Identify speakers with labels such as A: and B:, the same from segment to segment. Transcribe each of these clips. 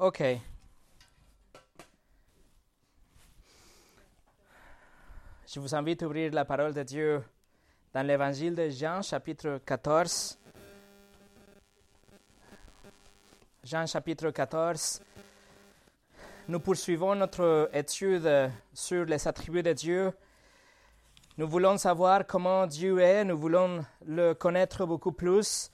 A: Ok. Je vous invite à ouvrir la parole de Dieu dans l'évangile de Jean, chapitre 14. Jean, chapitre 14. Nous poursuivons notre étude sur les attributs de Dieu. Nous voulons savoir comment Dieu est, nous voulons le connaître beaucoup plus.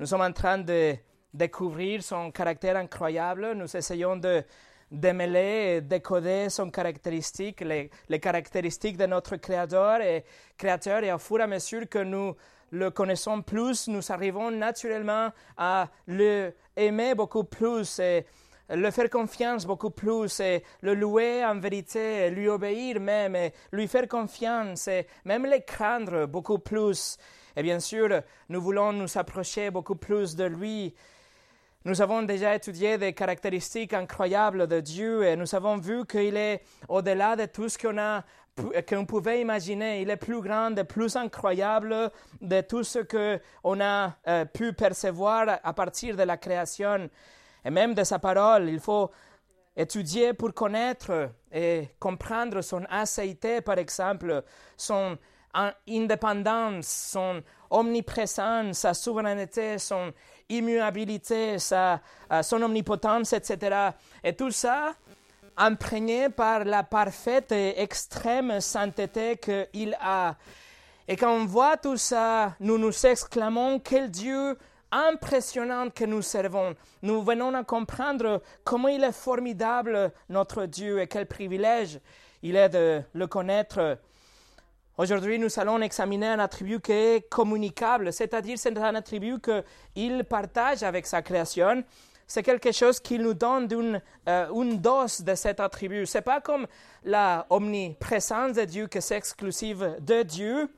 A: Nous sommes en train de découvrir son caractère incroyable. Nous essayons de démêler et décoder son caractéristique, les, caractéristiques de notre Créateur et Créateur. Et au fur et à mesure que nous le connaissons plus, nous arrivons naturellement à le aimer beaucoup plus et le faire confiance beaucoup plus et le louer en vérité, lui obéir même, et lui faire confiance et même le craindre beaucoup plus. Et bien sûr, nous voulons nous approcher beaucoup plus de lui. Nous avons déjà étudié des caractéristiques incroyables de Dieu et nous avons vu qu'il est au-delà de tout ce qu'on a qu'on pouvait imaginer. Il est plus grand et plus incroyable de tout ce qu'on a euh, pu percevoir à partir de la création et même de sa parole. Il faut étudier pour connaître et comprendre son acéité, par exemple, son indépendance, son omniprésence, sa souveraineté, son immuabilité, sa, euh, son omnipotence, etc. Et tout ça imprégné par la parfaite et extrême sainteté qu'il a. Et quand on voit tout ça, nous nous exclamons quel Dieu impressionnant que nous servons. Nous venons à comprendre comment il est formidable notre Dieu et quel privilège il est de le connaître. Aujourd'hui, nous allons examiner un attribut qui est communicable, c'est-à-dire c'est un attribut qu'il partage avec sa création. C'est quelque chose qui nous donne une, euh, une dose de cet attribut. C'est pas comme la omniprésence de Dieu que c'est exclusive de Dieu.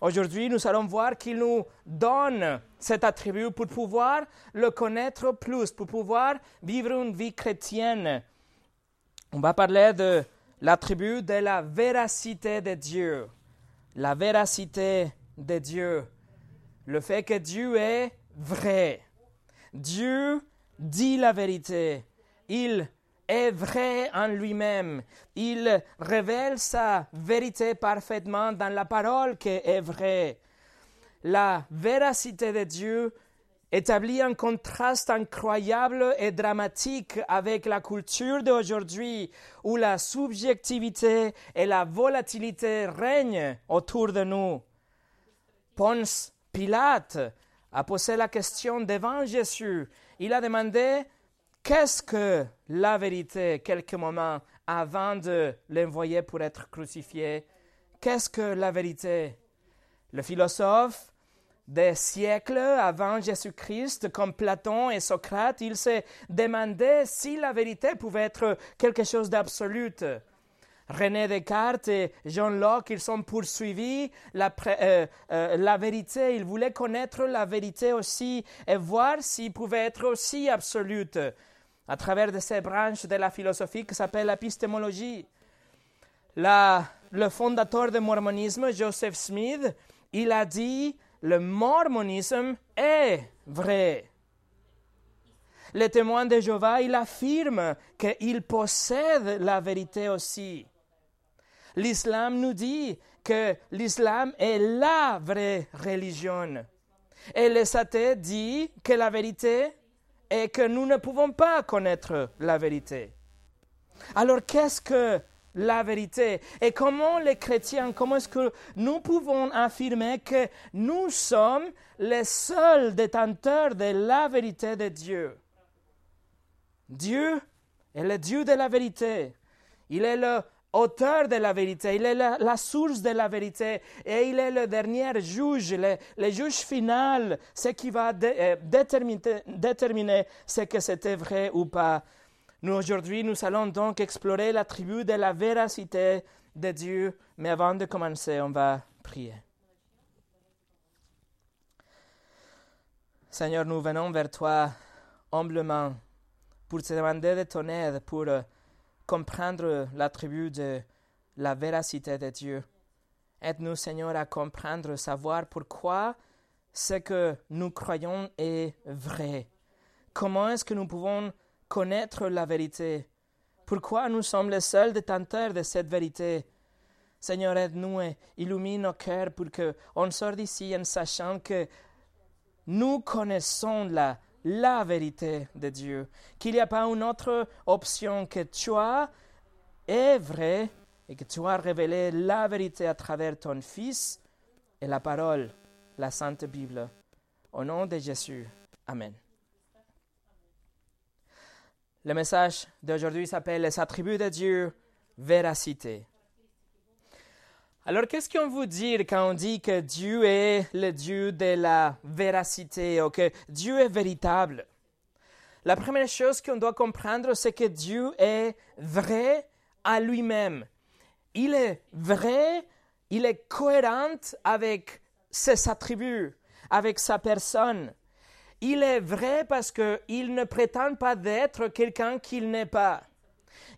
A: Aujourd'hui, nous allons voir qu'il nous donne cet attribut pour pouvoir le connaître plus, pour pouvoir vivre une vie chrétienne. On va parler de l'attribut de la véracité de Dieu. La véracité de Dieu. Le fait que Dieu est vrai. Dieu dit la vérité. Il est vrai en lui-même. Il révèle sa vérité parfaitement dans la parole qui est vraie. La véracité de Dieu établit un contraste incroyable et dramatique avec la culture d'aujourd'hui où la subjectivité et la volatilité règnent autour de nous. Ponce Pilate a posé la question devant Jésus. Il a demandé Qu'est-ce que la vérité quelques moments avant de l'envoyer pour être crucifié? Qu'est-ce que la vérité? Le philosophe des siècles avant Jésus-Christ, comme Platon et Socrate, il s'est demandé si la vérité pouvait être quelque chose d'absolu. René Descartes et John Locke, ils sont poursuivis la, euh, euh, la vérité. Ils voulaient connaître la vérité aussi et voir s'il pouvait être aussi absolue à travers de ces branches de la philosophie qui s'appelle l'épistémologie. le fondateur du mormonisme, Joseph Smith, il a dit le mormonisme est vrai. Le témoin de Jéhovah, il affirme qu'il possède la vérité aussi. L'islam nous dit que l'islam est la vraie religion. Et les athées disent que la vérité et que nous ne pouvons pas connaître la vérité. Alors qu'est-ce que la vérité. Et comment les chrétiens, comment est-ce que nous pouvons affirmer que nous sommes les seuls détenteurs de la vérité de Dieu? Dieu est le Dieu de la vérité. Il est le auteur de la vérité, il est la, source de la vérité. Et il est le dernier juge, le, juge final, ce qui va euh, déterminer, déterminer ce que c'était vrai ou pas. Nous aujourd'hui, nous allons donc explorer l'attribut de la véracité de Dieu, mais avant de commencer, on va prier. Seigneur, nous venons vers toi humblement pour te demander de ton aide, pour euh, comprendre l'attribut de la véracité de Dieu. Aide-nous, Seigneur, à comprendre, savoir pourquoi ce que nous croyons est vrai. Comment est-ce que nous pouvons connaître la vérité Pourquoi nous sommes les seuls détenteurs de cette vérité? Seigneur, aide-nous et illumine nos cœurs pour qu'on sorte d'ici en sachant que nous connaissons la, la vérité de Dieu, qu'il n'y a pas une autre option que toi est vrai et que tu as révélé la vérité à travers ton Fils et la parole, la Sainte Bible. Au nom de Jésus. Amen. Le message d'aujourd'hui s'appelle Les attributs de Dieu, véracité. Alors, qu'est-ce qu'on veut dire quand on dit que Dieu est le Dieu de la véracité ou que Dieu est véritable? La première chose qu'on doit comprendre, c'est que Dieu est vrai à lui-même. Il est vrai, il est cohérent avec ses attributs, avec sa personne. Il est vrai parce qu'il ne prétend pas d'être quelqu'un qu'il n'est pas.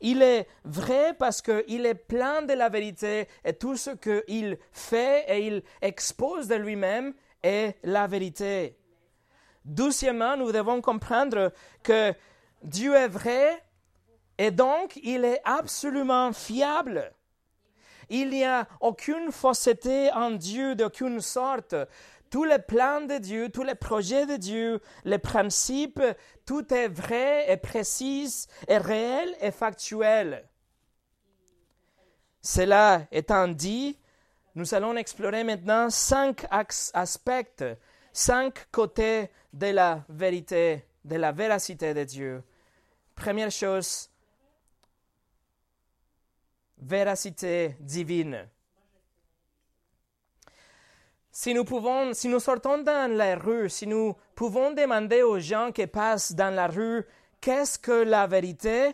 A: Il est vrai parce qu'il est plein de la vérité et tout ce qu'il fait et il expose de lui-même est la vérité. Doucement, nous devons comprendre que Dieu est vrai et donc il est absolument fiable. Il n'y a aucune fausseté en Dieu d'aucune sorte tous les plans de Dieu, tous les projets de Dieu, les principes, tout est vrai et précis et réel et factuel. Cela étant dit, nous allons explorer maintenant cinq aspects, cinq côtés de la vérité, de la véracité de Dieu. Première chose, véracité divine. Si nous pouvons, si nous sortons dans la rue, si nous pouvons demander aux gens qui passent dans la rue qu'est-ce que la vérité,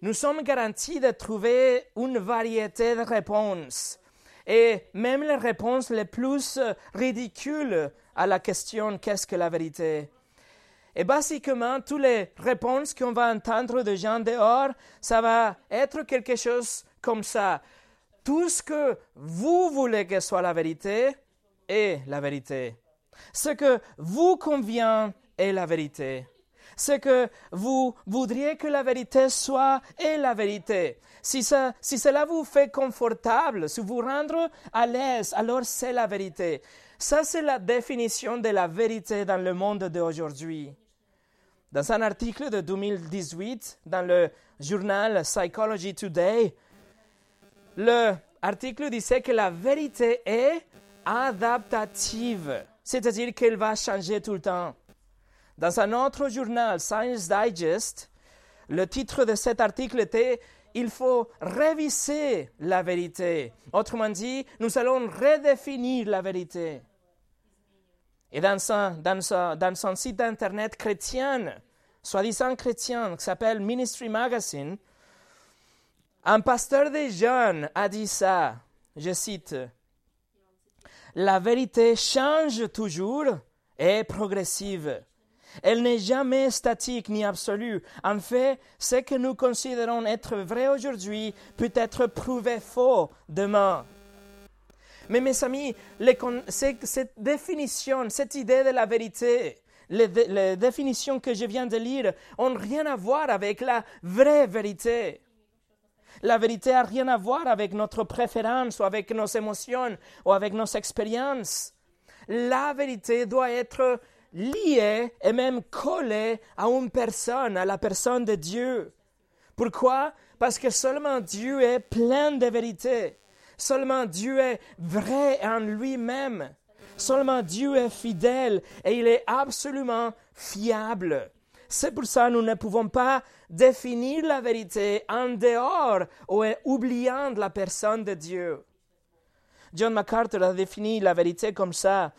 A: nous sommes garantis de trouver une variété de réponses. Et même les réponses les plus ridicules à la question qu'est-ce que la vérité? Et basiquement, toutes les réponses qu'on va entendre de gens dehors, ça va être quelque chose comme ça. Tout ce que vous voulez que soit la vérité, est la vérité. Ce que vous convient est la vérité. Ce que vous voudriez que la vérité soit est la vérité. Si, ça, si cela vous fait confortable, si vous rendre à l'aise, alors c'est la vérité. Ça, c'est la définition de la vérité dans le monde d'aujourd'hui. Dans un article de 2018 dans le journal Psychology Today, l'article disait que la vérité est adaptative, c'est-à-dire qu'elle va changer tout le temps. Dans un autre journal, Science Digest, le titre de cet article était Il faut réviser la vérité. Autrement dit, nous allons redéfinir la vérité. Et dans son, site internet chrétien, soi-disant chrétien, qui s'appelle Ministry Magazine, un pasteur des jeunes a dit ça, je cite, la vérité change toujours et est progressive. Elle n'est jamais statique ni absolue. En fait, ce que nous considérons être vrai aujourd'hui peut être prouvé faux demain. Mais mes amis, cette définition, cette idée de la vérité, les, les définitions que je viens de lire, ont rien à voir avec la vraie vérité. La vérité n'a rien à voir avec notre préférence ou avec nos émotions ou avec nos expériences. La vérité doit être liée et même collée à une personne, à la personne de Dieu. Pourquoi? Parce que seulement Dieu est plein de vérité. Seulement Dieu est vrai en lui-même. Seulement Dieu est fidèle et il est absolument fiable. C'est pour ça que nous ne pouvons pas définir la vérité en dehors ou en oubliant la personne de Dieu. John MacArthur a défini la vérité comme ça.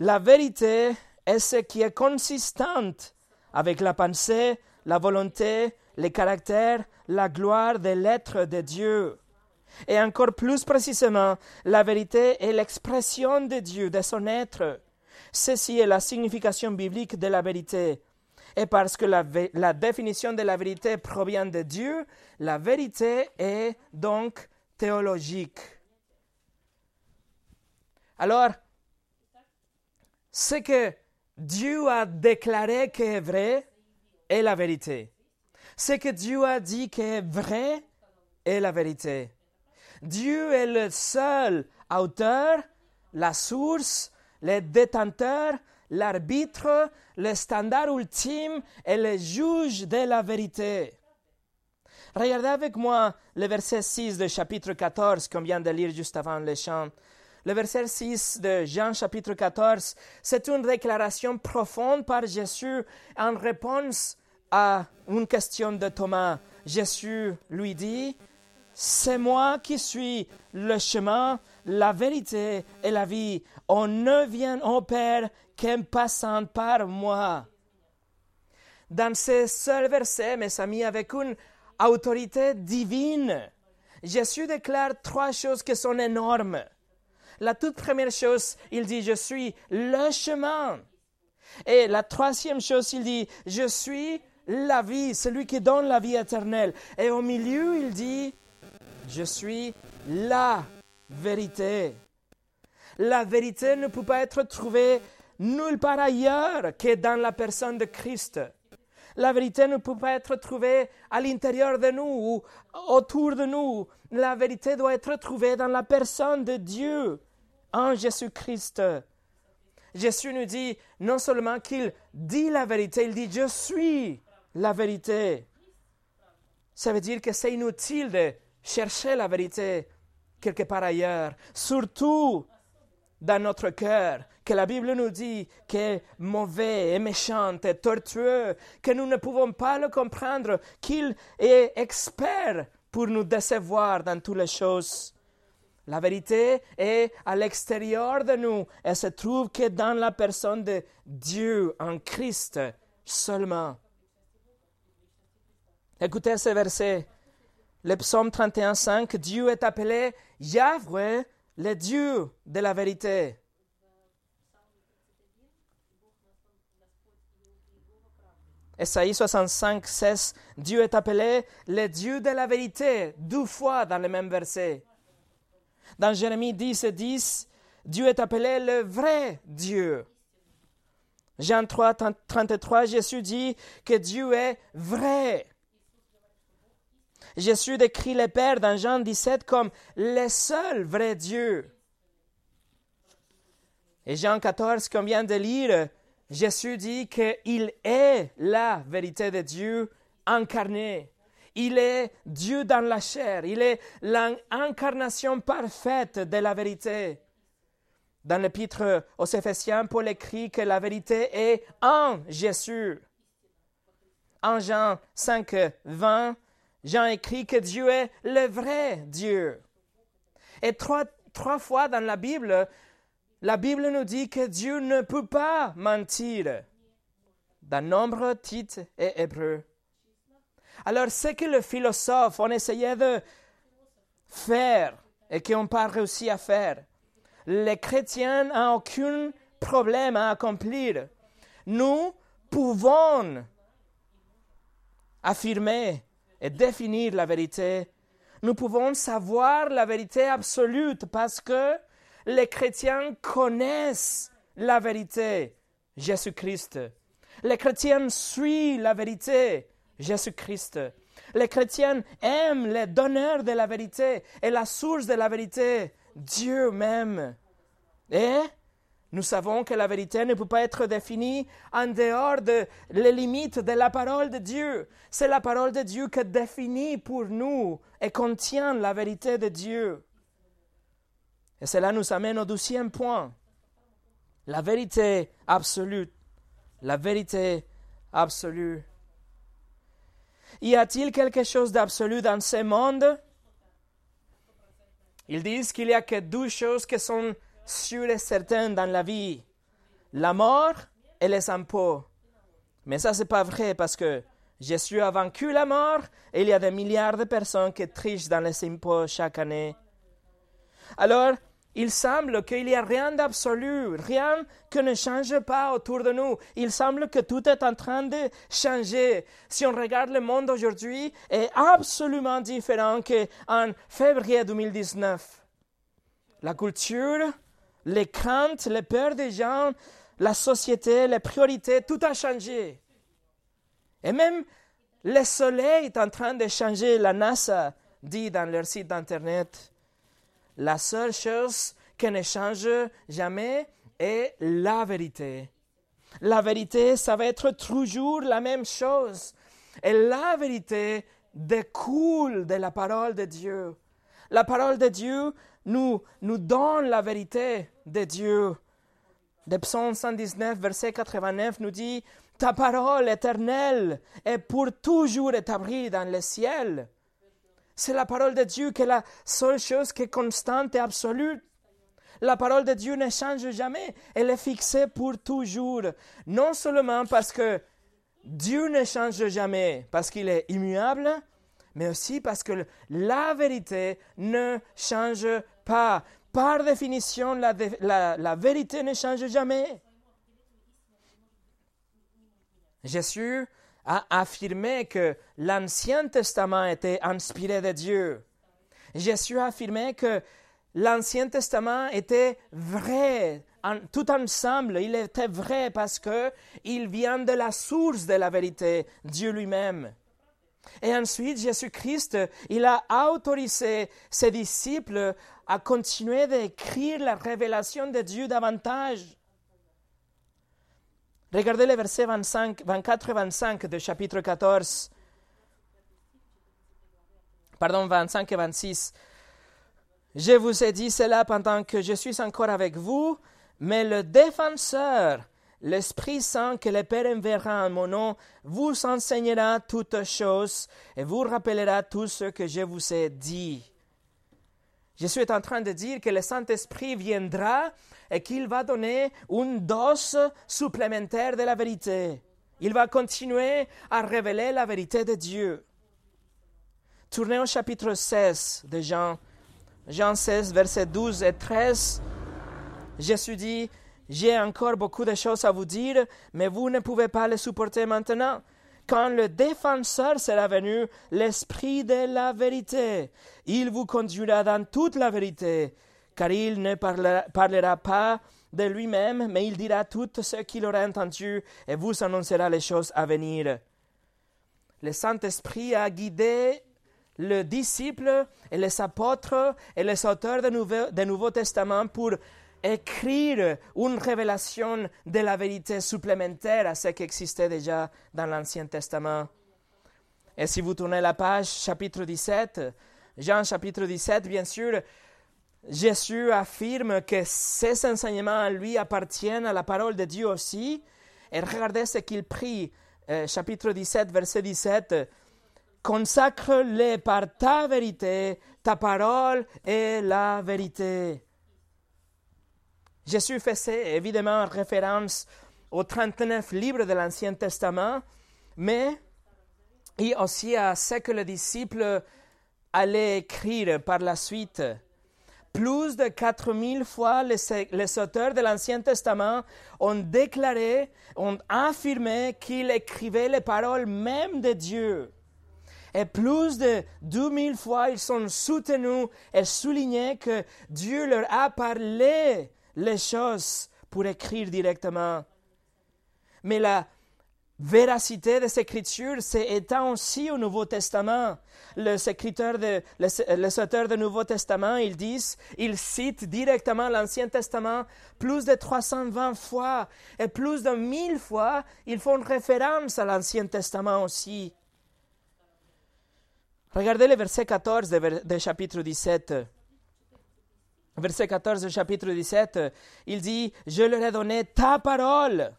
A: La vérité est ce qui est consistante avec la pensée, la volonté, le caractère, la gloire de l'être de Dieu. Et encore plus précisément, la vérité est l'expression de Dieu, de son être. Ceci est la signification biblique de la vérité. Et parce que la, définition de la vérité provient de Dieu, la vérité est donc théologique. Alors, ce que Dieu a déclaré qu'est vrai est la vérité. Ce que Dieu a dit qui est vrai est la vérité. Dieu est le seul auteur, la source, le détenteur, l'arbitre, le standard ultime et le juge de la vérité. Regardez avec moi le verset 6 du chapitre 14 qu'on vient de lire juste avant le chant. Le verset 6 de Jean chapitre 14, c'est une déclaration profonde par Jésus en réponse à une question de Thomas. Jésus lui dit, c'est moi qui suis le chemin, la vérité et la vie. On ne vient au Père qu'en passant par moi. Dans ce seul verset, mes amis, avec une autorité divine, Jésus déclare trois choses qui sont énormes. La toute première chose, il dit, je suis le chemin. Et la troisième chose, il dit, je suis la vie, celui qui donne la vie éternelle. Et au milieu, il dit, je suis la vérité. La vérité ne peut pas être trouvée nulle part ailleurs que dans la personne de Christ. La vérité ne peut pas être trouvée à l'intérieur de nous ou autour de nous. La vérité doit être trouvée dans la personne de Dieu, en Jésus-Christ. Jésus nous dit non seulement qu'il dit la vérité, il dit je suis la vérité. Ça veut dire que c'est inutile de chercher la vérité quelque part ailleurs, surtout dans notre cœur, que la Bible nous dit qu'est mauvais et méchant et tortueux, que nous ne pouvons pas le comprendre, qu'il est expert pour nous décevoir dans toutes les choses. La vérité est à l'extérieur de nous et se trouve que dans la personne de Dieu, en Christ seulement. Écoutez ce verset. Le psaume 31.5, Dieu est appelé Yahweh, le Dieu de la vérité. Esaïe 65, 16, Dieu est appelé le Dieu de la vérité, deux fois dans le même verset. Dans Jérémie 10 10, Dieu est appelé le vrai Dieu. Jean 3, 33, Jésus dit que Dieu est vrai. Jésus décrit le Père dans Jean 17 comme le seul vrai Dieu. Et Jean 14, qu'on vient de lire, Jésus dit qu'il est la vérité de Dieu incarnée. Il est Dieu dans la chair. Il est l'incarnation parfaite de la vérité. Dans l'épître aux Éphésiens, Paul écrit que la vérité est en Jésus. En Jean 5, 20, Jean écrit que Dieu est le vrai Dieu. Et trois, trois fois dans la Bible, la Bible nous dit que Dieu ne peut pas mentir. Dans Nombre, Tite et Hébreu. Alors, ce que les philosophes ont essayé de faire et qu'on n'a pas réussi à faire, les chrétiens n'ont aucun problème à accomplir. Nous pouvons affirmer et définir la vérité, nous pouvons savoir la vérité absolue parce que les chrétiens connaissent la vérité, Jésus-Christ. Les chrétiens suivent la vérité, Jésus-Christ. Les chrétiens aiment les donneurs de la vérité et la source de la vérité, Dieu même. Et nous savons que la vérité ne peut pas être définie en dehors des limites de la parole de Dieu. C'est la parole de Dieu qui définit pour nous et contient la vérité de Dieu. Et cela nous amène au deuxième point. La vérité absolue. La vérité absolue. Y a-t-il quelque chose d'absolu dans ce monde? Ils disent qu'il n'y a que deux choses qui sont sûr et certain dans la vie. La mort et les impôts. Mais ça, c'est pas vrai parce que Jésus a vaincu la mort et il y a des milliards de personnes qui trichent dans les impôts chaque année. Alors, il semble qu'il n'y a rien d'absolu, rien que ne change pas autour de nous. Il semble que tout est en train de changer. Si on regarde le monde aujourd'hui, est absolument différent qu'en février 2019. La culture, les craintes, les peurs des gens, la société, les priorités, tout a changé. Et même le soleil est en train de changer. La NASA dit dans leur site internet, la seule chose qui ne change jamais est la vérité. La vérité, ça va être toujours la même chose. Et la vérité découle de la parole de Dieu. La parole de Dieu nous, nous donne la vérité de Dieu. Le psaume 119, verset 89 nous dit, Ta parole éternelle est pour toujours établie dans le ciel. C'est la parole de Dieu qui est la seule chose qui est constante et absolue. La parole de Dieu ne change jamais, elle est fixée pour toujours. Non seulement parce que Dieu ne change jamais, parce qu'il est immuable, mais aussi parce que la vérité ne change pas. Par définition, la, vérité ne change jamais. Jésus a affirmé que l'Ancien Testament était inspiré de Dieu. Jésus a affirmé que l'Ancien Testament était vrai, tout ensemble, il était vrai parce que il vient de la source de la vérité, Dieu lui-même. Et ensuite, Jésus-Christ, il a autorisé ses disciples à continuer d'écrire la révélation de Dieu davantage. Regardez les versets 25, 24 et 25 du chapitre 14. Pardon, 25 et 26. Je vous ai dit cela pendant que je suis encore avec vous, mais le défenseur, l'Esprit Saint que le Père enverra en mon nom, vous enseignera toutes choses et vous rappellera tout ce que je vous ai dit. Je suis en train de dire que le Saint-Esprit viendra et qu'il va donner une dose supplémentaire de la vérité. Il va continuer à révéler la vérité de Dieu. Tournez au chapitre 16 de Jean. Jean 16, versets 12 et 13. Jésus dit, J'ai encore beaucoup de choses à vous dire, mais vous ne pouvez pas les supporter maintenant. Quand le défenseur sera venu, l'Esprit de la vérité, il vous conduira dans toute la vérité, car il ne parlera, pas de lui-même, mais il dira tout ce qu'il aura entendu et vous annoncera les choses à venir. Le Saint-Esprit a guidé le disciple et les apôtres et les auteurs du Nouveau, Nouveau Testament pour écrire une révélation de la vérité supplémentaire à ce qui existait déjà dans l'Ancien Testament. Et si vous tournez la page, chapitre 17, Jean chapitre 17, bien sûr, Jésus affirme que ces enseignements lui appartiennent à la parole de Dieu aussi. Et regardez ce qu'il prie, euh, chapitre 17, verset 17. Consacre-les par ta vérité, ta parole est la vérité. Jésus faisait évidemment référence aux 39 livres de l'Ancien Testament, mais et aussi à ce que les disciples allaient écrire par la suite. Plus de 4000 fois, les, auteurs de l'Ancien Testament ont déclaré, ont affirmé qu'ils écrivaient les paroles même de Dieu. Et plus de 2000 fois, ils sont soutenus et soulignés que Dieu leur a parlé les choses pour écrire directement. Mais la véracité des Écritures s'étend aussi au Nouveau Testament. Les écriteurs de, les, auteurs du Nouveau Testament, ils disent, ils citent directement l'Ancien Testament plus de 320 fois et plus de 1000 fois, ils font référence à l'Ancien Testament aussi. Regardez le verset 14 du chapitre 17. Verset 14 du chapitre 17, il dit, Je leur ai donné ta parole.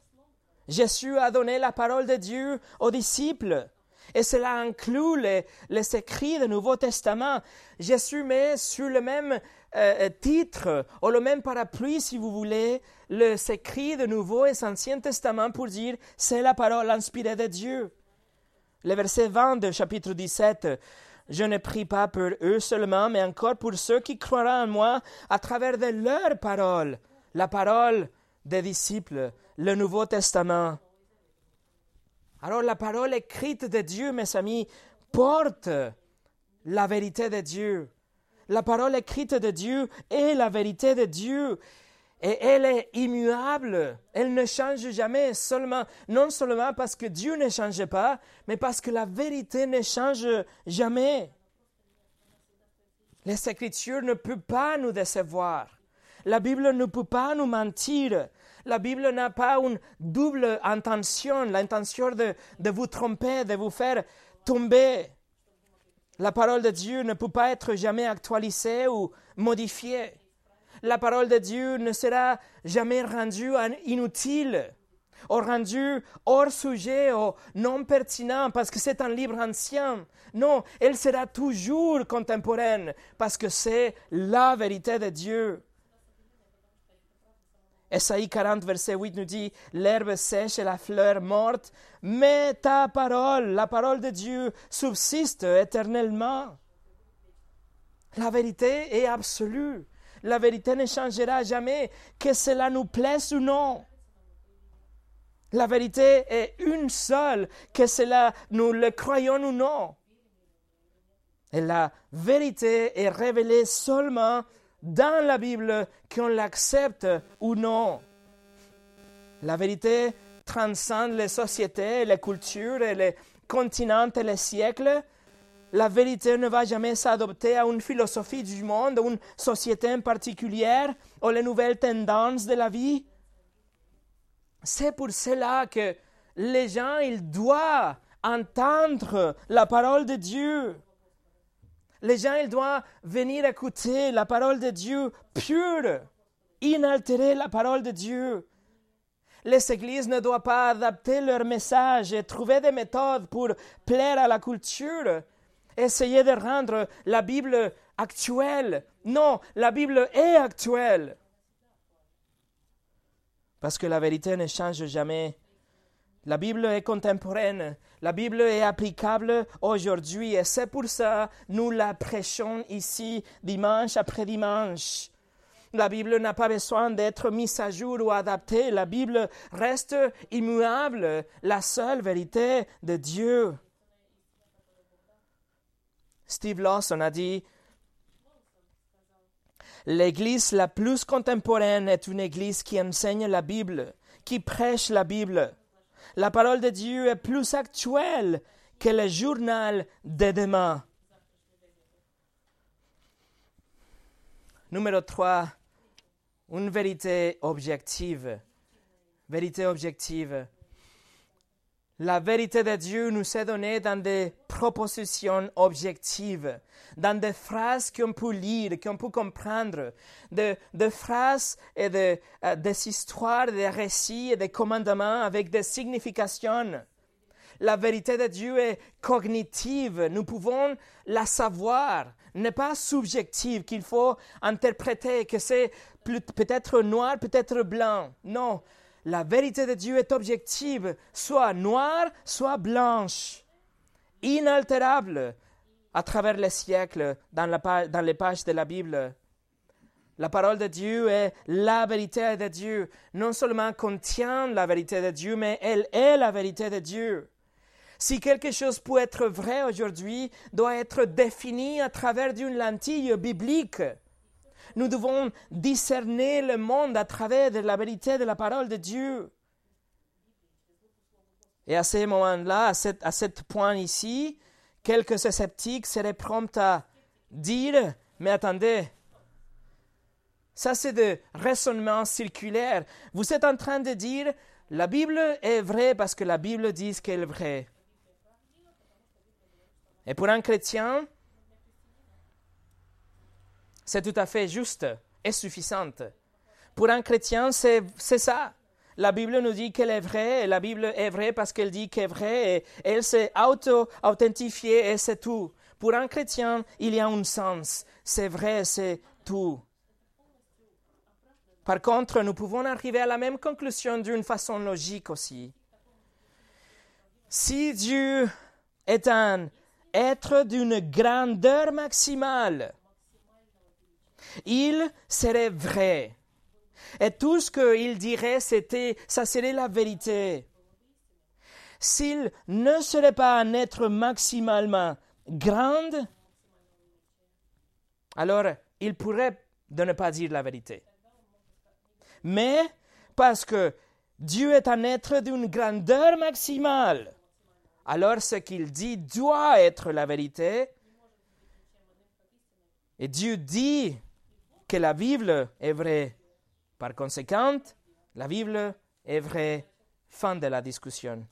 A: Jésus a donné la parole de Dieu aux disciples. Et cela inclut les, les écrits du Nouveau Testament. Jésus met sur le même euh, titre, ou le même parapluie, si vous voulez, les écrits du Nouveau et Ancien Testament pour dire c'est la parole inspirée de Dieu. Le verset 20 du chapitre 17, je ne prie pas pour eux seulement, mais encore pour ceux qui croiront en moi à travers de leur parole, la parole des disciples, le Nouveau Testament. Alors la parole écrite de Dieu, mes amis, porte la vérité de Dieu. La parole écrite de Dieu est la vérité de Dieu. Et elle est immuable, elle ne change jamais, seulement, non seulement parce que Dieu ne change pas, mais parce que la vérité ne change jamais. Les Écritures ne peuvent pas nous décevoir. La Bible ne peut pas nous mentir. La Bible n'a pas une double intention, l'intention de, de vous tromper, de vous faire tomber. La parole de Dieu ne peut pas être jamais actualisée ou modifiée. La parole de Dieu ne sera jamais rendue inutile, ou rendue hors sujet, ou non pertinent, parce que c'est un livre ancien. Non, elle sera toujours contemporaine, parce que c'est la vérité de Dieu. Esaïe 40, verset 8 nous dit, L'herbe sèche et la fleur morte, mais ta parole, la parole de Dieu, subsiste éternellement. La vérité est absolue. La vérité ne changera jamais, que cela nous plaise ou non. La vérité est une seule, que cela nous le croyons ou non. Et la vérité est révélée seulement dans la Bible, qu'on l'accepte ou non. La vérité transcende les sociétés, les cultures, les continents et les siècles. La vérité ne va jamais s'adopter à une philosophie du monde, à une société en particulier, ou les nouvelles tendances de la vie. C'est pour cela que les gens, ils doivent entendre la parole de Dieu. Les gens, ils doivent venir écouter la parole de Dieu pure, inaltérer la parole de Dieu. Les églises ne doivent pas adapter leur message et trouver des méthodes pour plaire à la culture, essayer de rendre la Bible actuelle. Non, la Bible est actuelle. Parce que la vérité ne change jamais. La Bible est contemporaine, la Bible est applicable aujourd'hui et c'est pour ça que nous la prêchons ici dimanche après dimanche. La Bible n'a pas besoin d'être mise à jour ou adaptée. La Bible reste immuable, la seule vérité de Dieu. Steve Lawson a dit L'Église la plus contemporaine est une Église qui enseigne la Bible, qui prêche la Bible la parole de Dieu est plus actuelle que le journal de demain. Numéro 3, une vérité objective. Vérité objective. La vérité de Dieu nous est donnée dans des propositions objectives, dans des phrases qu'on peut lire, qu'on peut comprendre, des phrases et de, euh, des histoires, des récits et des commandements avec des significations. La vérité de Dieu est cognitive, nous pouvons la savoir, n'est pas subjective, qu'il faut interpréter, que c'est peut-être noir, peut-être blanc. Non, la vérité de Dieu est objective, soit noire, soit blanche, inaltérable à travers les siècles dans, les pages de la Bible. La parole de Dieu est la vérité de Dieu. Non seulement contient la vérité de Dieu, mais elle est la vérité de Dieu. Si quelque chose peut être vrai aujourd'hui, doit être défini à travers d'une lentille biblique. Nous devons discerner le monde à travers de la vérité de la parole de Dieu. Et à ce moment-là, à ce point ici, quelques sceptiques seraient prompts à dire, mais attendez, ça c'est de raisonnement circulaire. Vous êtes en train de dire, la Bible est vraie parce que la Bible dit qu'elle est vraie. Et pour un chrétien, c'est tout à fait juste et suffisante. Pour un chrétien, c'est ça. La Bible nous dit qu'elle est vraie, et la Bible est vraie parce qu'elle dit qu'elle est vraie, et elle s'est auto-authentifiée, et c'est tout. Pour un chrétien, il y a un sens. C'est vrai, c'est tout. Par contre, nous pouvons arriver à la même conclusion d'une façon logique aussi. Si Dieu est un être d'une grandeur maximale, il serait vrai. Et tout ce qu'il dirait, c'était, ça serait la vérité. S'il ne serait pas un être maximalement grand, alors il pourrait ne pas dire la vérité. mais parce que Dieu est un être d'une grandeur maximale. Alors ce qu'il dit doit être la vérité. Et Dieu dit que la Bible est vraie. Par conséquent, la Bible est vraie. Fin de la discussion.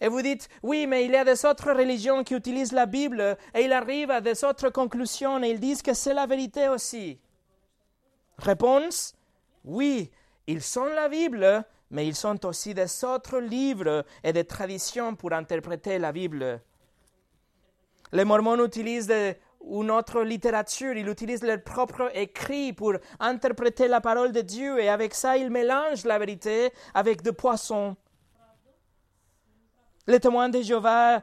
A: Et vous dites, oui, mais il y a des autres religions qui utilisent la Bible et ils arrivent à des autres conclusions et ils disent que c'est la vérité aussi. Réponse, oui, ils sont la Bible, mais ils sont aussi des autres livres et des traditions pour interpréter la Bible. Les Mormons utilisent une autre littérature, ils utilisent leur propre écrit pour interpréter la parole de Dieu et avec ça ils mélangent la vérité avec des poissons. Les témoins de Jéhovah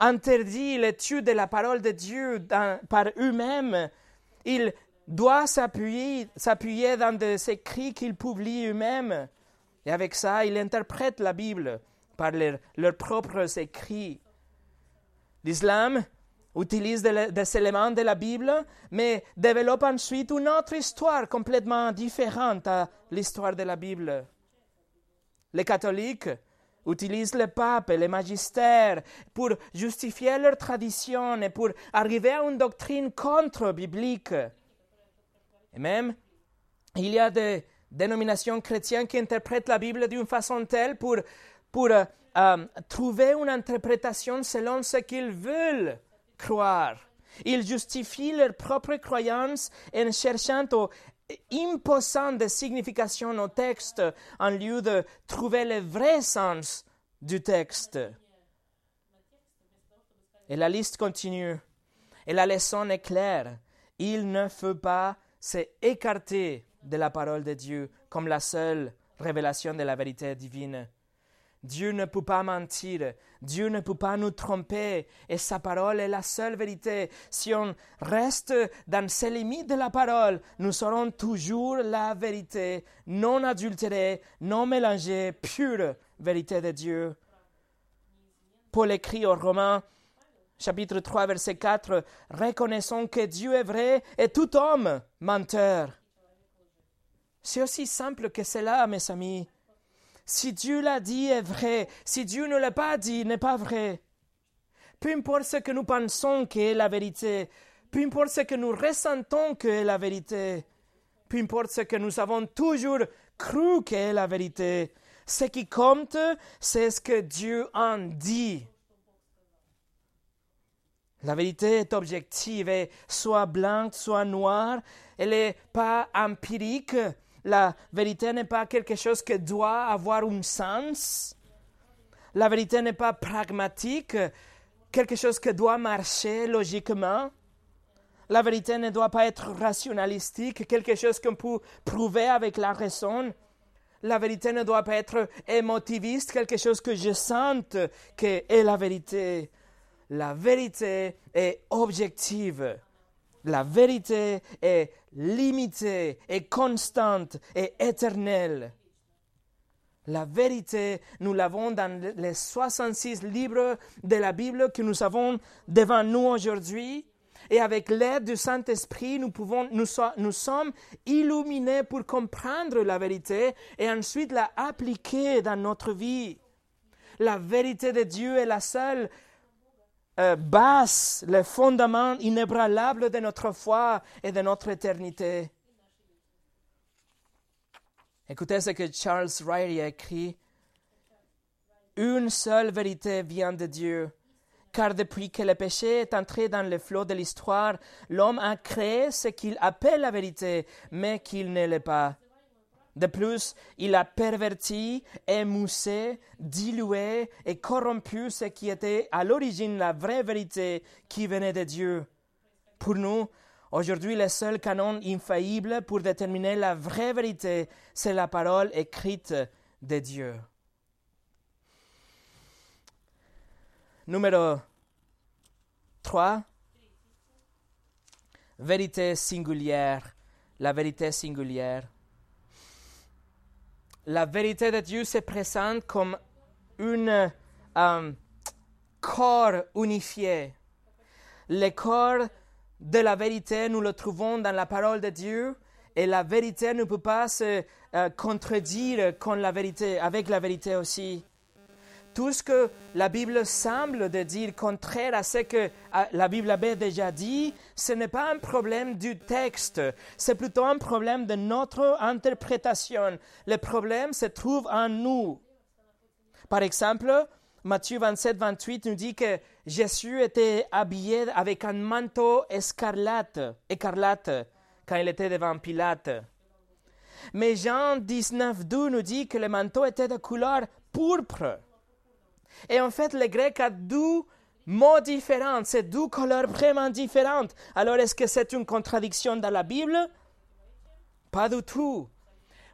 A: interdit l'étude de la parole de Dieu par eux-mêmes. Ils doivent s'appuyer, s'appuyer dans des écrits qu'ils publient eux-mêmes. Et avec ça, ils interprètent la Bible par leurs propres écrits. L'islam utilise des, éléments de la Bible, mais développe ensuite une autre histoire complètement différente à l'histoire de la Bible. Les catholiques utilisent le pape et les magistères pour justifier leur tradition et pour arriver à une doctrine contre-biblique. Et même, il y a des dénominations chrétiennes qui interprètent la Bible d'une façon telle pour, pour euh, euh, trouver une interprétation selon ce qu'ils veulent croire. Ils justifient leur propre croyance en cherchant ou imposant significations au texte en lieu de trouver le vrai sens du texte. Et la liste continue. Et la leçon est claire. Il ne faut pas s'écarter de la parole de Dieu comme la seule révélation de la vérité divine. Dieu ne peut pas mentir, Dieu ne peut pas nous tromper, et sa parole est la seule vérité. Si on reste dans ces limites de la parole, nous aurons toujours la vérité, non adultérée, non mélangée, pure vérité de Dieu. Paul écrit aux Romains, chapitre 3, verset 4, Reconnaissons que Dieu est vrai et tout homme menteur. C'est aussi simple que cela, mes amis. Si Dieu l'a dit est vrai, si Dieu ne l'a pas dit n'est pas vrai. Peu importe ce que nous pensons qu'est la vérité, peu importe ce que nous ressentons qu'est la vérité, peu importe ce que nous avons toujours cru qu'est la vérité, ce qui compte, c'est ce que Dieu en dit. La vérité est objective et soit blanche, soit noire. Elle n'est pas empirique, la vérité n'est pas quelque chose qui doit avoir un sens. La vérité n'est pas pragmatique, quelque chose qui doit marcher logiquement. La vérité ne doit pas être rationalistique, quelque chose qu'on peut prouver avec la raison. La vérité ne doit pas être émotiviste, quelque chose que je sente que est la vérité. La vérité est objective. La vérité est limitée, et constante et éternelle. La vérité, nous l'avons dans les 66 livres de la Bible que nous avons devant nous aujourd'hui. Et avec l'aide du Saint-Esprit, nous, pouvons, nous sommes illuminés pour comprendre la vérité et ensuite la appliquer dans notre vie. La vérité de Dieu est la seule euh, base, le fondement inébranlable de notre foi et de notre éternité. Écoutez ce que Charles Riley a écrit. Une seule vérité vient de Dieu, car depuis que le péché est entré dans le flot de l'histoire, l'homme a créé ce qu'il appelle la vérité, mais qu'il ne l'est pas. De plus, il a perverti, émoussé, dilué et corrompu ce qui était à l'origine la vraie vérité qui venait de Dieu. Pour nous, aujourd'hui, le seul canon infaillible pour déterminer la vraie vérité, c'est la parole écrite de Dieu. Numéro 3. Vérité singulière. La vérité singulière la vérité de Dieu se présente comme un euh, corps unifié. Le corps de la vérité, nous le trouvons dans la parole de Dieu Et la vérité ne peut pas se euh, contredire la vérité, avec la vérité aussi. Tout ce que la Bible semble de dire contraire à ce que la Bible avait déjà dit, ce n'est pas un problème du texte, c'est plutôt un problème de notre interprétation. Le problème se trouve en nous. Par exemple, Matthieu 27, 28 nous dit que Jésus était habillé avec un manteau escarlate, écarlate quand il était devant Pilate. Mais Jean 19, 2 nous dit que le manteau était de couleur pourpre. Et en fait, le grec a deux mots différents, c'est deux couleurs vraiment différentes. Alors, est-ce que c'est une contradiction dans la Bible? Pas du tout.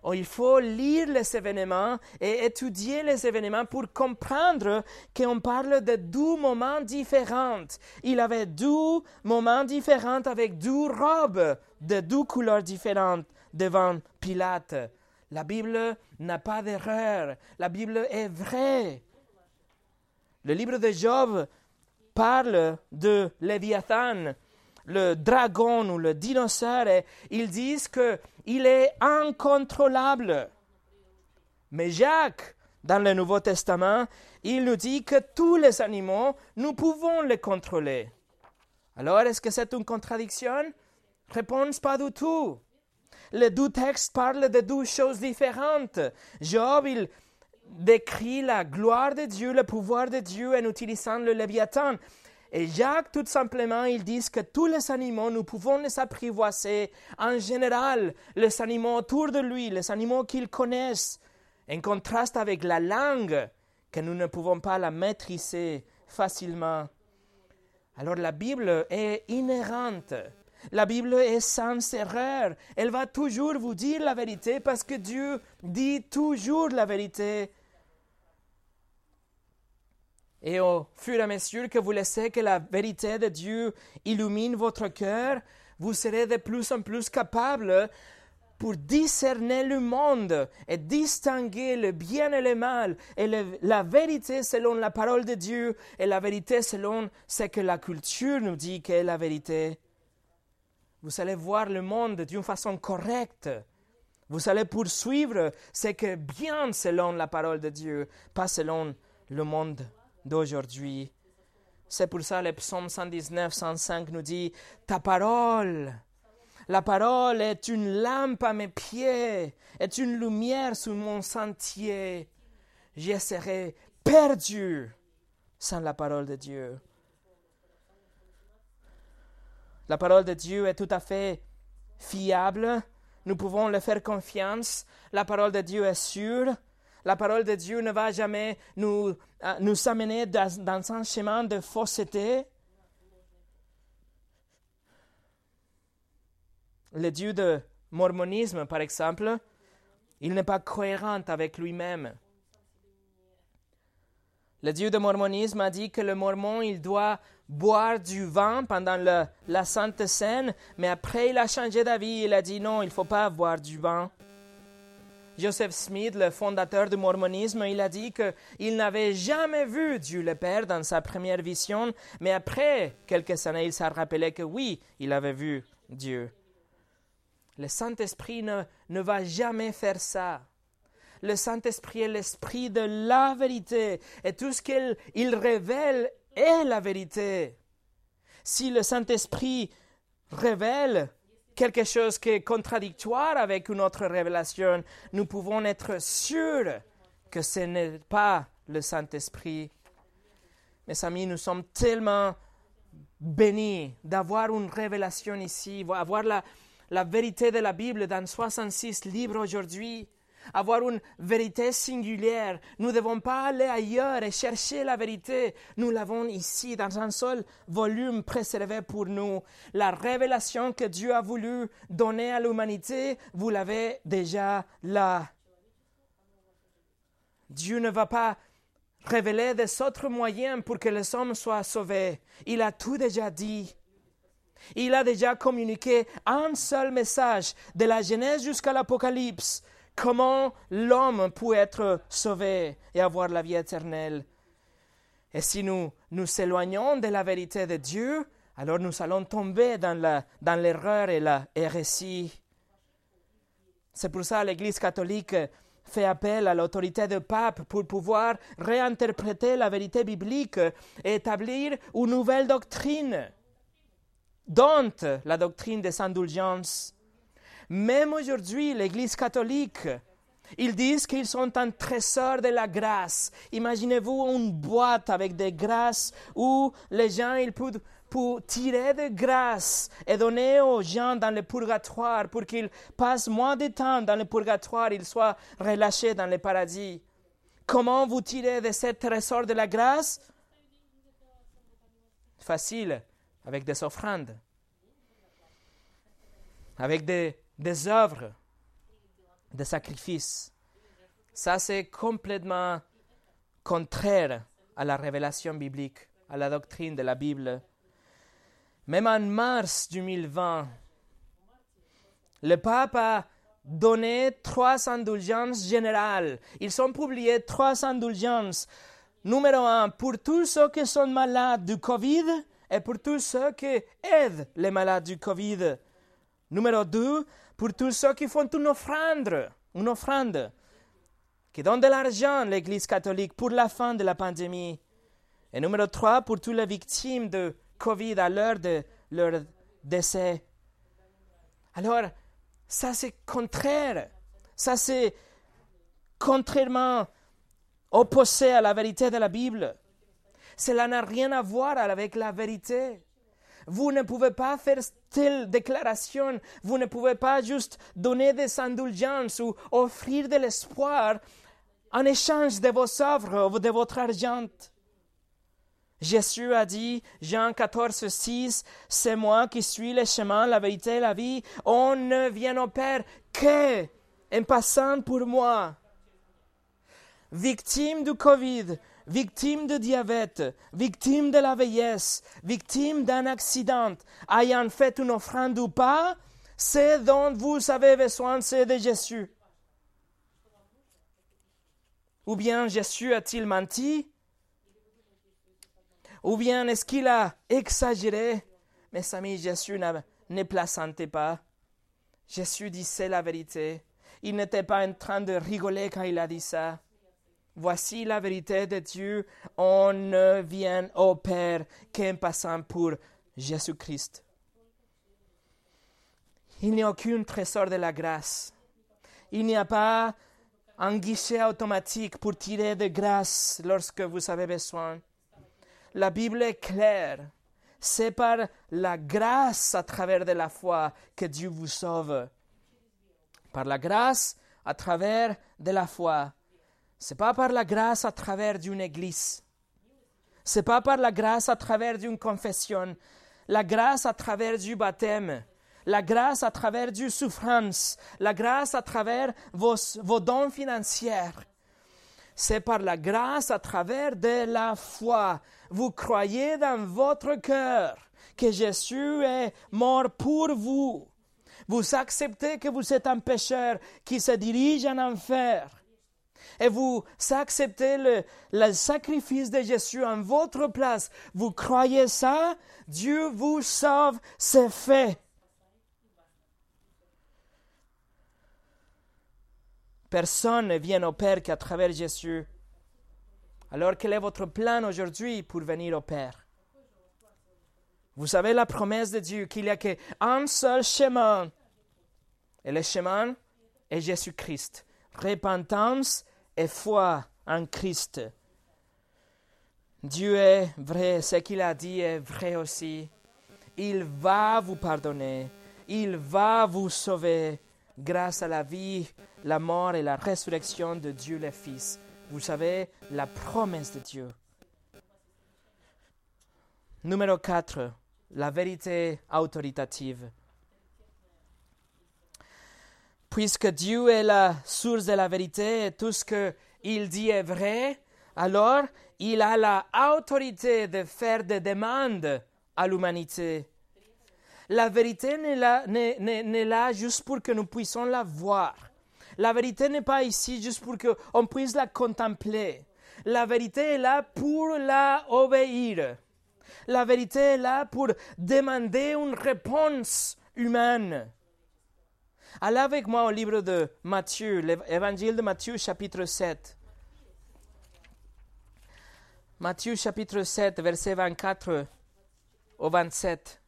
A: Oh, il faut lire les événements et étudier les événements pour comprendre qu'on parle de deux moments différents. Il avait deux moments différents avec deux robes de deux couleurs différentes devant Pilate. La Bible n'a pas d'erreur. La Bible est vraie. Le livre de Job parle de Léviathan, le dragon ou le dinosaure, et ils disent qu'il est incontrôlable. Mais Jacques, dans le Nouveau Testament, il nous dit que tous les animaux, nous pouvons les contrôler. Alors, est-ce que c'est une contradiction? Réponse pas du tout. Les deux textes parlent de deux choses différentes. Job, il décrit la gloire de Dieu, le pouvoir de Dieu en utilisant le Léviathan. Et Jacques, tout simplement, ils disent que tous les animaux, nous pouvons les apprivoiser en général, les animaux autour de lui, les animaux qu'il connaissent, en contraste avec la langue, que nous ne pouvons pas la maîtriser facilement. Alors la Bible est inhérente. La Bible est sans erreur. Elle va toujours vous dire la vérité parce que Dieu dit toujours la vérité. Et au fur et à mesure que vous laissez que la vérité de Dieu illumine votre cœur, vous serez de plus en plus capable pour discerner le monde et distinguer le bien et le mal et la vérité selon la parole de Dieu et la vérité selon ce que la culture nous dit qu'est la vérité. Vous allez voir le monde d'une façon correcte. Vous allez poursuivre ce qui est bien selon la parole de Dieu, pas selon le monde d'aujourd'hui. C'est pour ça le psaume 119, 105 nous dit, Ta parole, la parole est une lampe à mes pieds, est une lumière sur mon sentier. Je serai perdu sans la parole de Dieu. La parole de Dieu est tout à fait fiable. Nous pouvons le faire confiance. La parole de Dieu est sûre. La parole de Dieu ne va jamais nous, euh, amener dans, dans un chemin de fausseté. Le Dieu de mormonisme, par exemple, il n'est pas cohérent avec lui-même. Le Dieu de mormonisme a dit que le mormon, il doit boire du vin pendant la Sainte Seine, mais après il a changé d'avis, il a dit non, il ne faut pas boire du vin. Joseph Smith, le fondateur du mormonisme, il a dit qu'il n'avait jamais vu Dieu le Père dans sa première vision, mais après quelques années, il s'est rappelé que oui, il avait vu Dieu. Le Saint-Esprit ne, ne va jamais faire ça. Le Saint-Esprit est l'Esprit de la vérité, et tout ce qu'il révèle est la vérité. Si le Saint-Esprit révèle quelque chose qui est contradictoire avec une autre révélation, nous pouvons être sûrs que ce n'est pas le Saint-Esprit. Mes amis, nous sommes tellement bénis d'avoir une révélation ici, avoir la, la vérité de la Bible dans 66 livres aujourd'hui avoir une vérité singulière. Nous ne devons pas aller ailleurs et chercher la vérité. Nous l'avons ici dans un seul volume préservé pour nous. La révélation que Dieu a voulu donner à l'humanité, vous l'avez déjà là. Dieu ne va pas révéler des autres moyens pour que les hommes soient sauvés. Il a tout déjà dit. Il a déjà communiqué un seul message de la Genèse jusqu'à l'Apocalypse comment l'homme peut être sauvé et avoir la vie éternelle? Et si nous nous éloignons de la vérité de Dieu, alors nous allons tomber dans l'erreur et la hérésie. C'est pour ça que l'Église catholique fait appel à l'autorité du pape pour pouvoir réinterpréter la vérité biblique et établir une nouvelle doctrine, dont la doctrine des indulgences. Même aujourd'hui, l'Église catholique, ils disent qu'ils sont un trésor de la grâce. Imaginez-vous une boîte avec des grâces où les gens ils peuvent, pour tirer de grâce et donner aux gens dans le purgatoire pour qu'ils passent moins de temps dans le purgatoire, ils soient relâchés dans le paradis. Comment vous tirez de ce trésor de la grâce? Facile, avec des offrandes, avec des, des œuvres, des sacrifices. Ça, c'est complètement contraire à la révélation biblique, à la doctrine de la Bible. Même en mars 2020, le pape a donné trois indulgences générales. Ils ont publié trois indulgences. Numéro un, pour tous ceux qui sont malades du Covid et pour tous ceux qui aident les malades du Covid. Numéro deux, pour tous ceux qui font une offrande, une offrande, qui donnent de l'argent à l'Église catholique pour la fin de la pandémie. Et numéro trois, pour toutes les victimes de Covid à l'heure de leur décès. Alors, ça c'est contraire. Ça c'est contrairement opposé à la vérité de la Bible. Cela n'a rien à voir avec la vérité. Vous ne pouvez pas faire telle déclaration. Vous ne pouvez pas juste donner des indulgences ou offrir de l'espoir en échange de vos œuvres ou de votre argent. Jésus a dit, Jean 14, 6, c'est moi qui suis le chemin, la vérité la vie. On ne vient au Père que en passant pour moi. Victime du Covid, victime du diabète, victime de la vieillesse, victime d'un accident, ayant fait une offrande ou pas, c'est dont vous avez besoin, c'est de Jésus. Ou bien Jésus a-t-il menti? Ou bien est-ce qu'il a exagéré? Mes amis, Jésus ne plaisantait pas. Jésus disait la vérité. Il n'était pas en train de rigoler quand il a dit ça. Voici la vérité de Dieu. On ne vient au Père qu'en passant pour Jésus-Christ. Il n'y a aucun trésor de la grâce. Il n'y a pas un guichet automatique pour tirer de grâce lorsque vous avez besoin la Bible est claire. C'est par la grâce à travers de la foi que Dieu vous sauve. Par la grâce à travers de la foi. C'est pas par la grâce à travers d'une église. C'est pas par la grâce à travers d'une confession. La grâce à travers du baptême. La grâce à travers du souffrance. La grâce à travers vos, vos dons financiers. C'est par la grâce à travers de la foi vous croyez dans votre cœur que Jésus est mort pour vous, vous acceptez que vous êtes un pécheur qui se dirige en enfer, et vous acceptez le, sacrifice de Jésus en votre place, vous croyez ça, Dieu vous sauve, c'est fait. Personne ne vient au Père qu'à travers Jésus. Alors quel est votre plan aujourd'hui pour venir au Père? Vous savez la promesse de Dieu qu'il n'y a qu'un seul chemin. Et le chemin est Jésus-Christ. Repentance et foi en Christ. Dieu est vrai, ce qu'il a dit est vrai aussi. Il va vous pardonner. Il va vous sauver grâce à la vie, la mort et la résurrection de Dieu le Fils. Vous savez, la promesse de Dieu. Numéro 4, la vérité autoritative. Puisque Dieu est la source de la vérité et tout ce qu'il dit est vrai, alors il a la autorité de faire des demandes à l'humanité. La vérité n'est là juste pour que nous puissions la voir. La vérité n'est pas ici juste pour qu'on puisse la contempler. La vérité est là pour la obéir. La vérité est là pour demander une réponse humaine. Allez avec moi au livre de Matthieu, l'évangile de Matthieu chapitre 7. Matthieu chapitre 7, verset 24 au 27.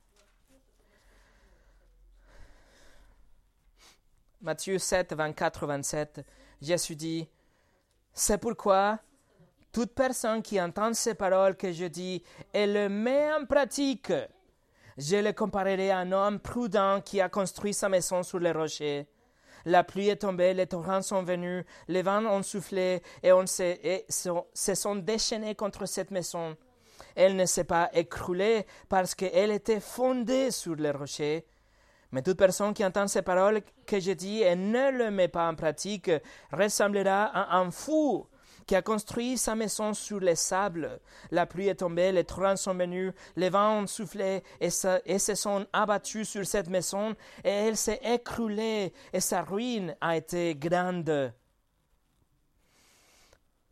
A: Matthieu 7, 24 27. Jésus dit, C'est pourquoi toute personne qui entend ces paroles que je dis et le met en pratique, je le comparerai à un homme prudent qui a construit sa maison sur les rochers. La pluie est tombée, les torrents sont venus, les vents ont soufflé et, on se, se sont déchaînés contre cette maison. Elle ne s'est pas écroulée parce qu'elle était fondée sur les rochers. Mais toute personne qui entend ces paroles que je dis et ne le met pas en pratique ressemblera à un fou qui a construit sa maison sur les sables. La pluie est tombée, les torrents sont venus, les vents ont soufflé et, se sont abattus sur cette maison, et elle s'est écroulée, et sa ruine a été grande.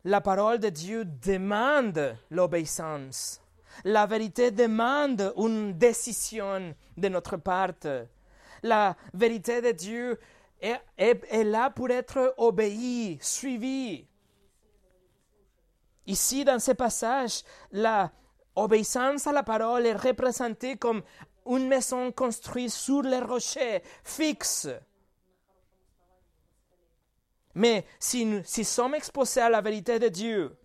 A: La parole de Dieu demande l'obéissance. La vérité demande une décision de notre part. La vérité de Dieu est, est là pour être obéie, suivie. Ici, dans ce passage, la obéissance à la parole est représentée comme une maison construite sur les rochers, fixe. Mais si nous, si sommes exposés à la vérité de Dieu,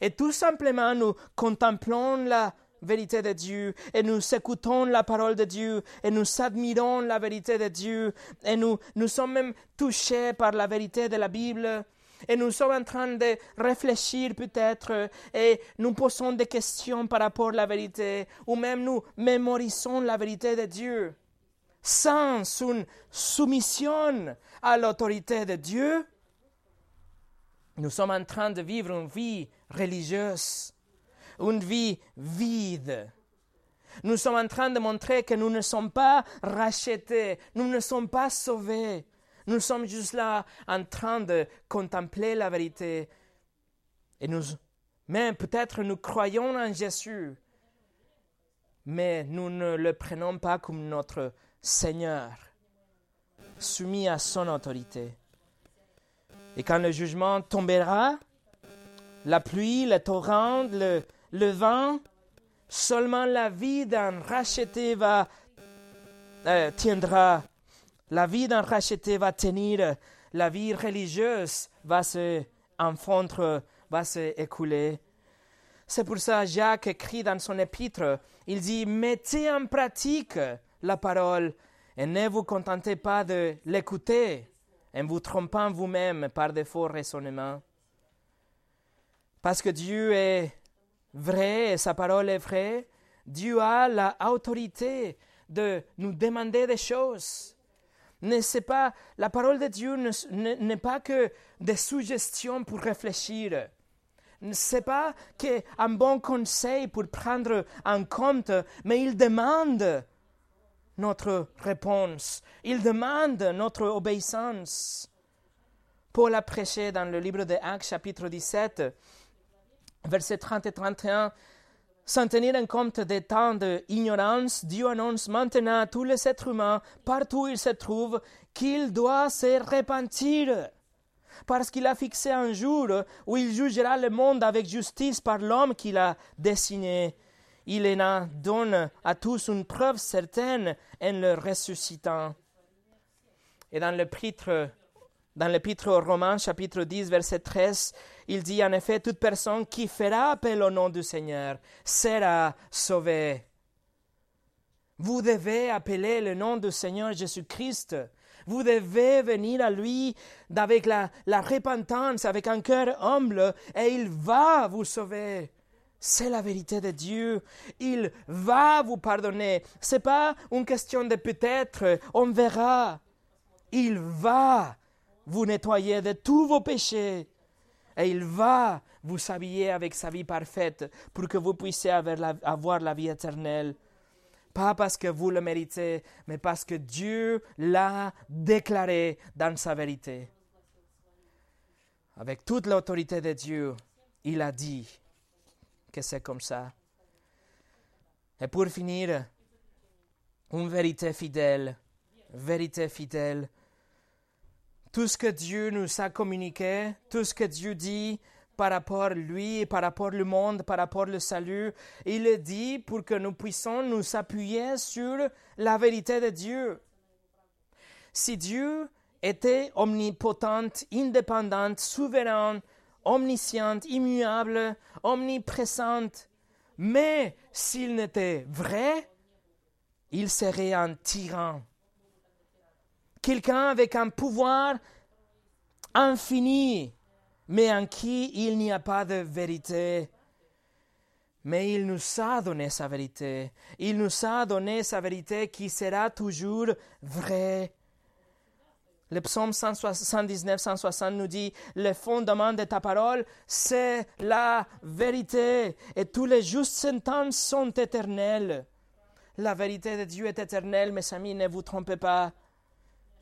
A: et tout simplement nous contemplons la vérité de Dieu, et nous écoutons la parole de Dieu, et nous admirons la vérité de Dieu, et nous, nous sommes même touchés par la vérité de la Bible, et nous sommes en train de réfléchir peut-être et nous posons des questions par rapport à la vérité ou même nous mémorisons la vérité de Dieu sans une soumission à l'autorité de Dieu, nous sommes en train de vivre une vie religieuse, une vie vide. Nous sommes en train de montrer que nous ne sommes pas rachetés, nous ne sommes pas sauvés. Nous sommes juste là en train de contempler la vérité. Et nous, même peut-être nous croyons en Jésus, mais nous ne le prenons pas comme notre Seigneur, soumis à son autorité. Et quand le jugement tombera, la pluie, le torrent, le, vent, seulement la vie d'un racheté va, euh, tiendra la vie d'un racheté va tenir, la vie religieuse va se enfondre, va se écouler. C'est pour ça Jacques écrit dans son épître, il dit mettez en pratique la parole et ne vous contentez pas de l'écouter en vous trompant vous-même par de faux raisonnements. Parce que Dieu est vrai sa parole est vraie, Dieu a l'autorité de nous demander des choses ne pas, la parole de Dieu n'est pas que des suggestions pour réfléchir. Ce n'est pas qu'un bon conseil pour prendre en compte, mais il demande notre réponse. Il demande notre obéissance. Paul a prêché dans le livre de Actes chapitre 17, versets 30 et 31, sans tenir en compte des temps d'ignorance, Dieu annonce maintenant à tous les êtres humains, partout où ils se trouvent, qu'il doit se repentir. Parce qu'il a fixé un jour où il jugera le monde avec justice par l'homme qu'il a dessiné. Il en donne à tous une preuve certaine en le ressuscitant. Et dans le prêtre dans l'Épître aux Romains, chapitre 10, verset 13, il dit en effet Toute personne qui fera appel au nom du Seigneur sera sauvée. Vous devez appeler le nom du Seigneur Jésus-Christ. Vous devez venir à lui avec la, la repentance, avec un cœur humble, et il va vous sauver. C'est la vérité de Dieu. Il va vous pardonner. C'est pas une question de peut-être. On verra. Il va vous nettoyer de tous vos péchés. Et il va vous habiller avec sa vie parfaite pour que vous puissiez avoir la, vie éternelle. Pas parce que vous le méritez, mais parce que Dieu l'a déclaré dans sa vérité. Avec toute l'autorité de Dieu, il a dit que c'est comme ça. Et pour finir, une vérité fidèle, vérité fidèle, tout ce que Dieu nous a communiqué, tout ce que Dieu dit par rapport à lui, par rapport au monde, par rapport au salut, il le dit pour que nous puissions nous appuyer sur la vérité de Dieu. Si Dieu était omnipotent, indépendant, souverain, omniscient, immuable, omniprésent, mais s'il n'était vrai, il serait un tyran. Quelqu'un avec un pouvoir infini, mais en qui il n'y a pas de vérité. Mais il nous a donné sa vérité. Il nous a donné sa vérité qui sera toujours vraie. Le psaume 119-160 nous dit, le fondement de ta parole, c'est la vérité, et tous les justes sentences sont éternelles. La vérité de Dieu est éternelle, mes amis, ne vous trompez pas.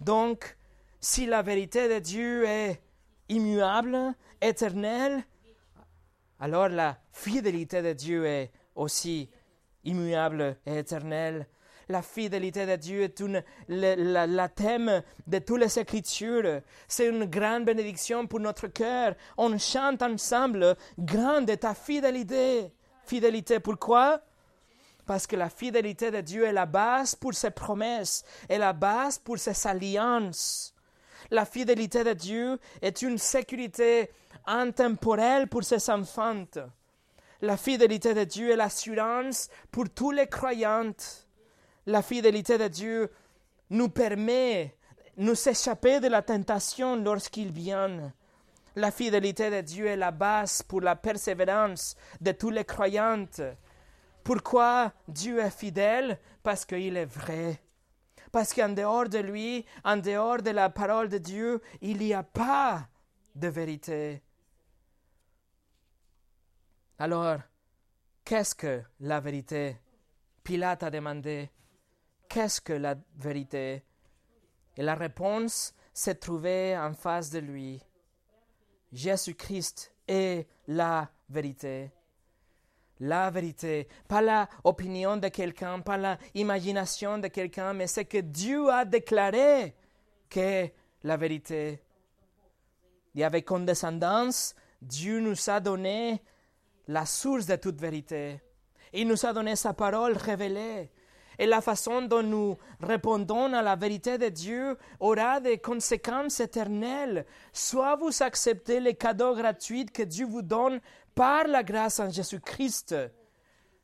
A: Donc, si la vérité de Dieu est immuable, éternelle, alors la fidélité de Dieu est aussi immuable et éternelle. La fidélité de Dieu est une, la, thème de toutes les Écritures. C'est une grande bénédiction pour notre cœur. On chante ensemble, grande ta fidélité. Fidélité, pourquoi Parce que la fidélité de Dieu est la base pour ses promesses, et la base pour ses alliances. La fidélité de Dieu est une sécurité intemporelle pour ses enfants. La fidélité de Dieu est l'assurance pour tous les croyants. La fidélité de Dieu nous permet de nous échapper de la tentation lorsqu'il vient. La fidélité de Dieu est la base pour la persévérance de tous les croyants. Pourquoi Dieu est fidèle? Parce qu'il est vrai. Parce qu'en dehors de lui, en dehors de la parole de Dieu, il n'y a pas de vérité. Alors, qu'est-ce que la vérité? Pilate a demandé, qu'est-ce que la vérité? Et la réponse s'est trouvée en face de lui. Jésus-Christ est la vérité la vérité, pas l'opinion de quelqu'un, pas l'imagination de quelqu'un, mais c'est que Dieu a déclaré que la vérité. Et avec condescendance, Dieu nous a donné la source de toute vérité. Il nous a donné sa parole révélée. Et la façon dont nous répondons à la vérité de Dieu aura des conséquences éternelles. Soit vous acceptez les cadeaux gratuits que Dieu vous donne par la grâce en Jésus-Christ,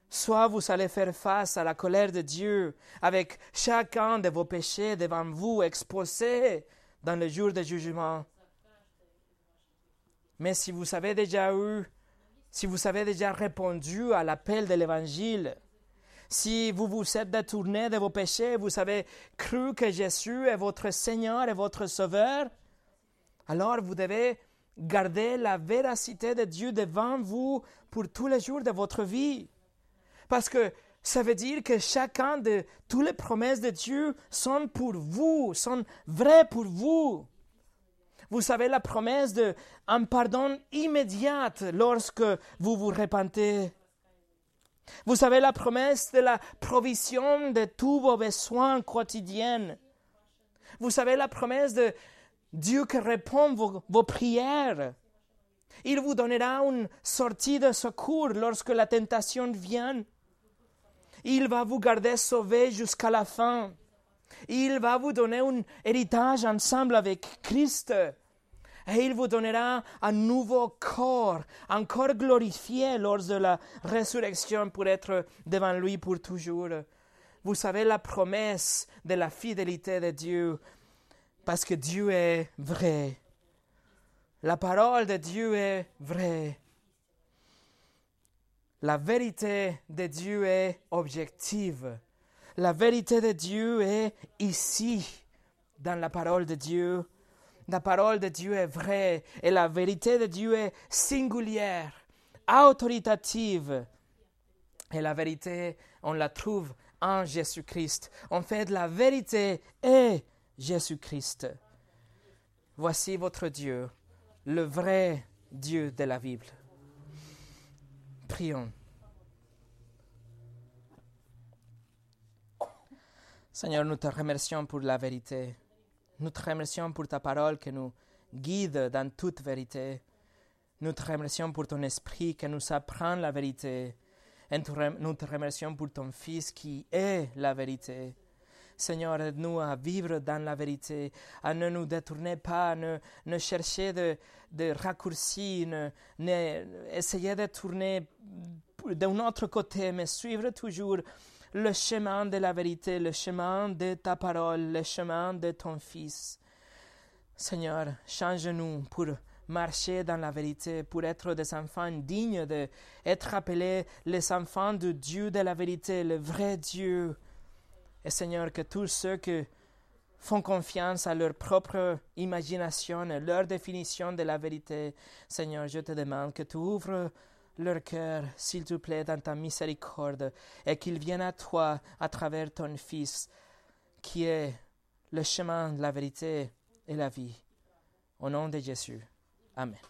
A: soit vous allez faire face à la colère de Dieu avec chacun de vos péchés devant vous exposés dans le jour du jugement. Mais si vous avez déjà eu, si vous avez déjà répondu à l'appel de l'Évangile, si vous vous êtes détourné de vos péchés, vous avez cru que Jésus est votre Seigneur et votre Sauveur, alors vous devez Gardez la véracité de Dieu devant vous pour tous les jours de votre vie. Parce que ça veut dire que chacun de toutes les promesses de Dieu sont pour vous, sont vraies pour vous. Vous savez la promesse d'un pardon immédiat lorsque vous vous repentez. Vous savez la promesse de la provision de tous vos besoins quotidiens. Vous savez la promesse de Dieu qui répond vos, vos prières. Il vous donnera une sortie de secours lorsque la tentation vient. Il va vous garder sauvé jusqu'à la fin. Il va vous donner un héritage ensemble avec Christ. Et il vous donnera un nouveau corps, encore glorifié lors de la résurrection pour être devant lui pour toujours. Vous savez la promesse de la fidélité de Dieu parce que Dieu est vrai. La parole de Dieu est vraie. La vérité de Dieu est objective. La vérité de Dieu est ici, dans la parole de Dieu. La parole de Dieu est vraie et la vérité de Dieu est singulière, autoritative. Et la vérité, on la trouve en Jésus-Christ. En fait, la vérité est Jésus-Christ. Voici votre Dieu, le vrai Dieu de la Bible. Prions. Seigneur, nous te remercions pour la vérité. Nous te remercions pour ta parole qui nous guide dans toute vérité. Nous te remercions pour ton esprit qui nous apprend la vérité. Et nous te remercions pour ton Fils qui est la vérité. Seigneur, aide-nous à vivre dans la vérité, à ne nous détourner pas, ne, ne chercher de, raccourcis, ne, ne, essayer de tourner d'un autre côté, mais suivre toujours le chemin de la vérité, le chemin de ta parole, le chemin de ton Fils. Seigneur, change-nous pour marcher dans la vérité, pour être des enfants dignes d'être appelés les enfants de Dieu de la vérité, le vrai Dieu. Et Seigneur, que tous ceux qui font confiance à leur propre imagination, à leur définition de la vérité, Seigneur, je te demande que tu ouvres leur cœur, s'il te plaît, dans ta miséricorde, et qu'ils viennent à toi à travers ton Fils, qui est le chemin, la vérité et la vie. Au nom de Jésus. Amen.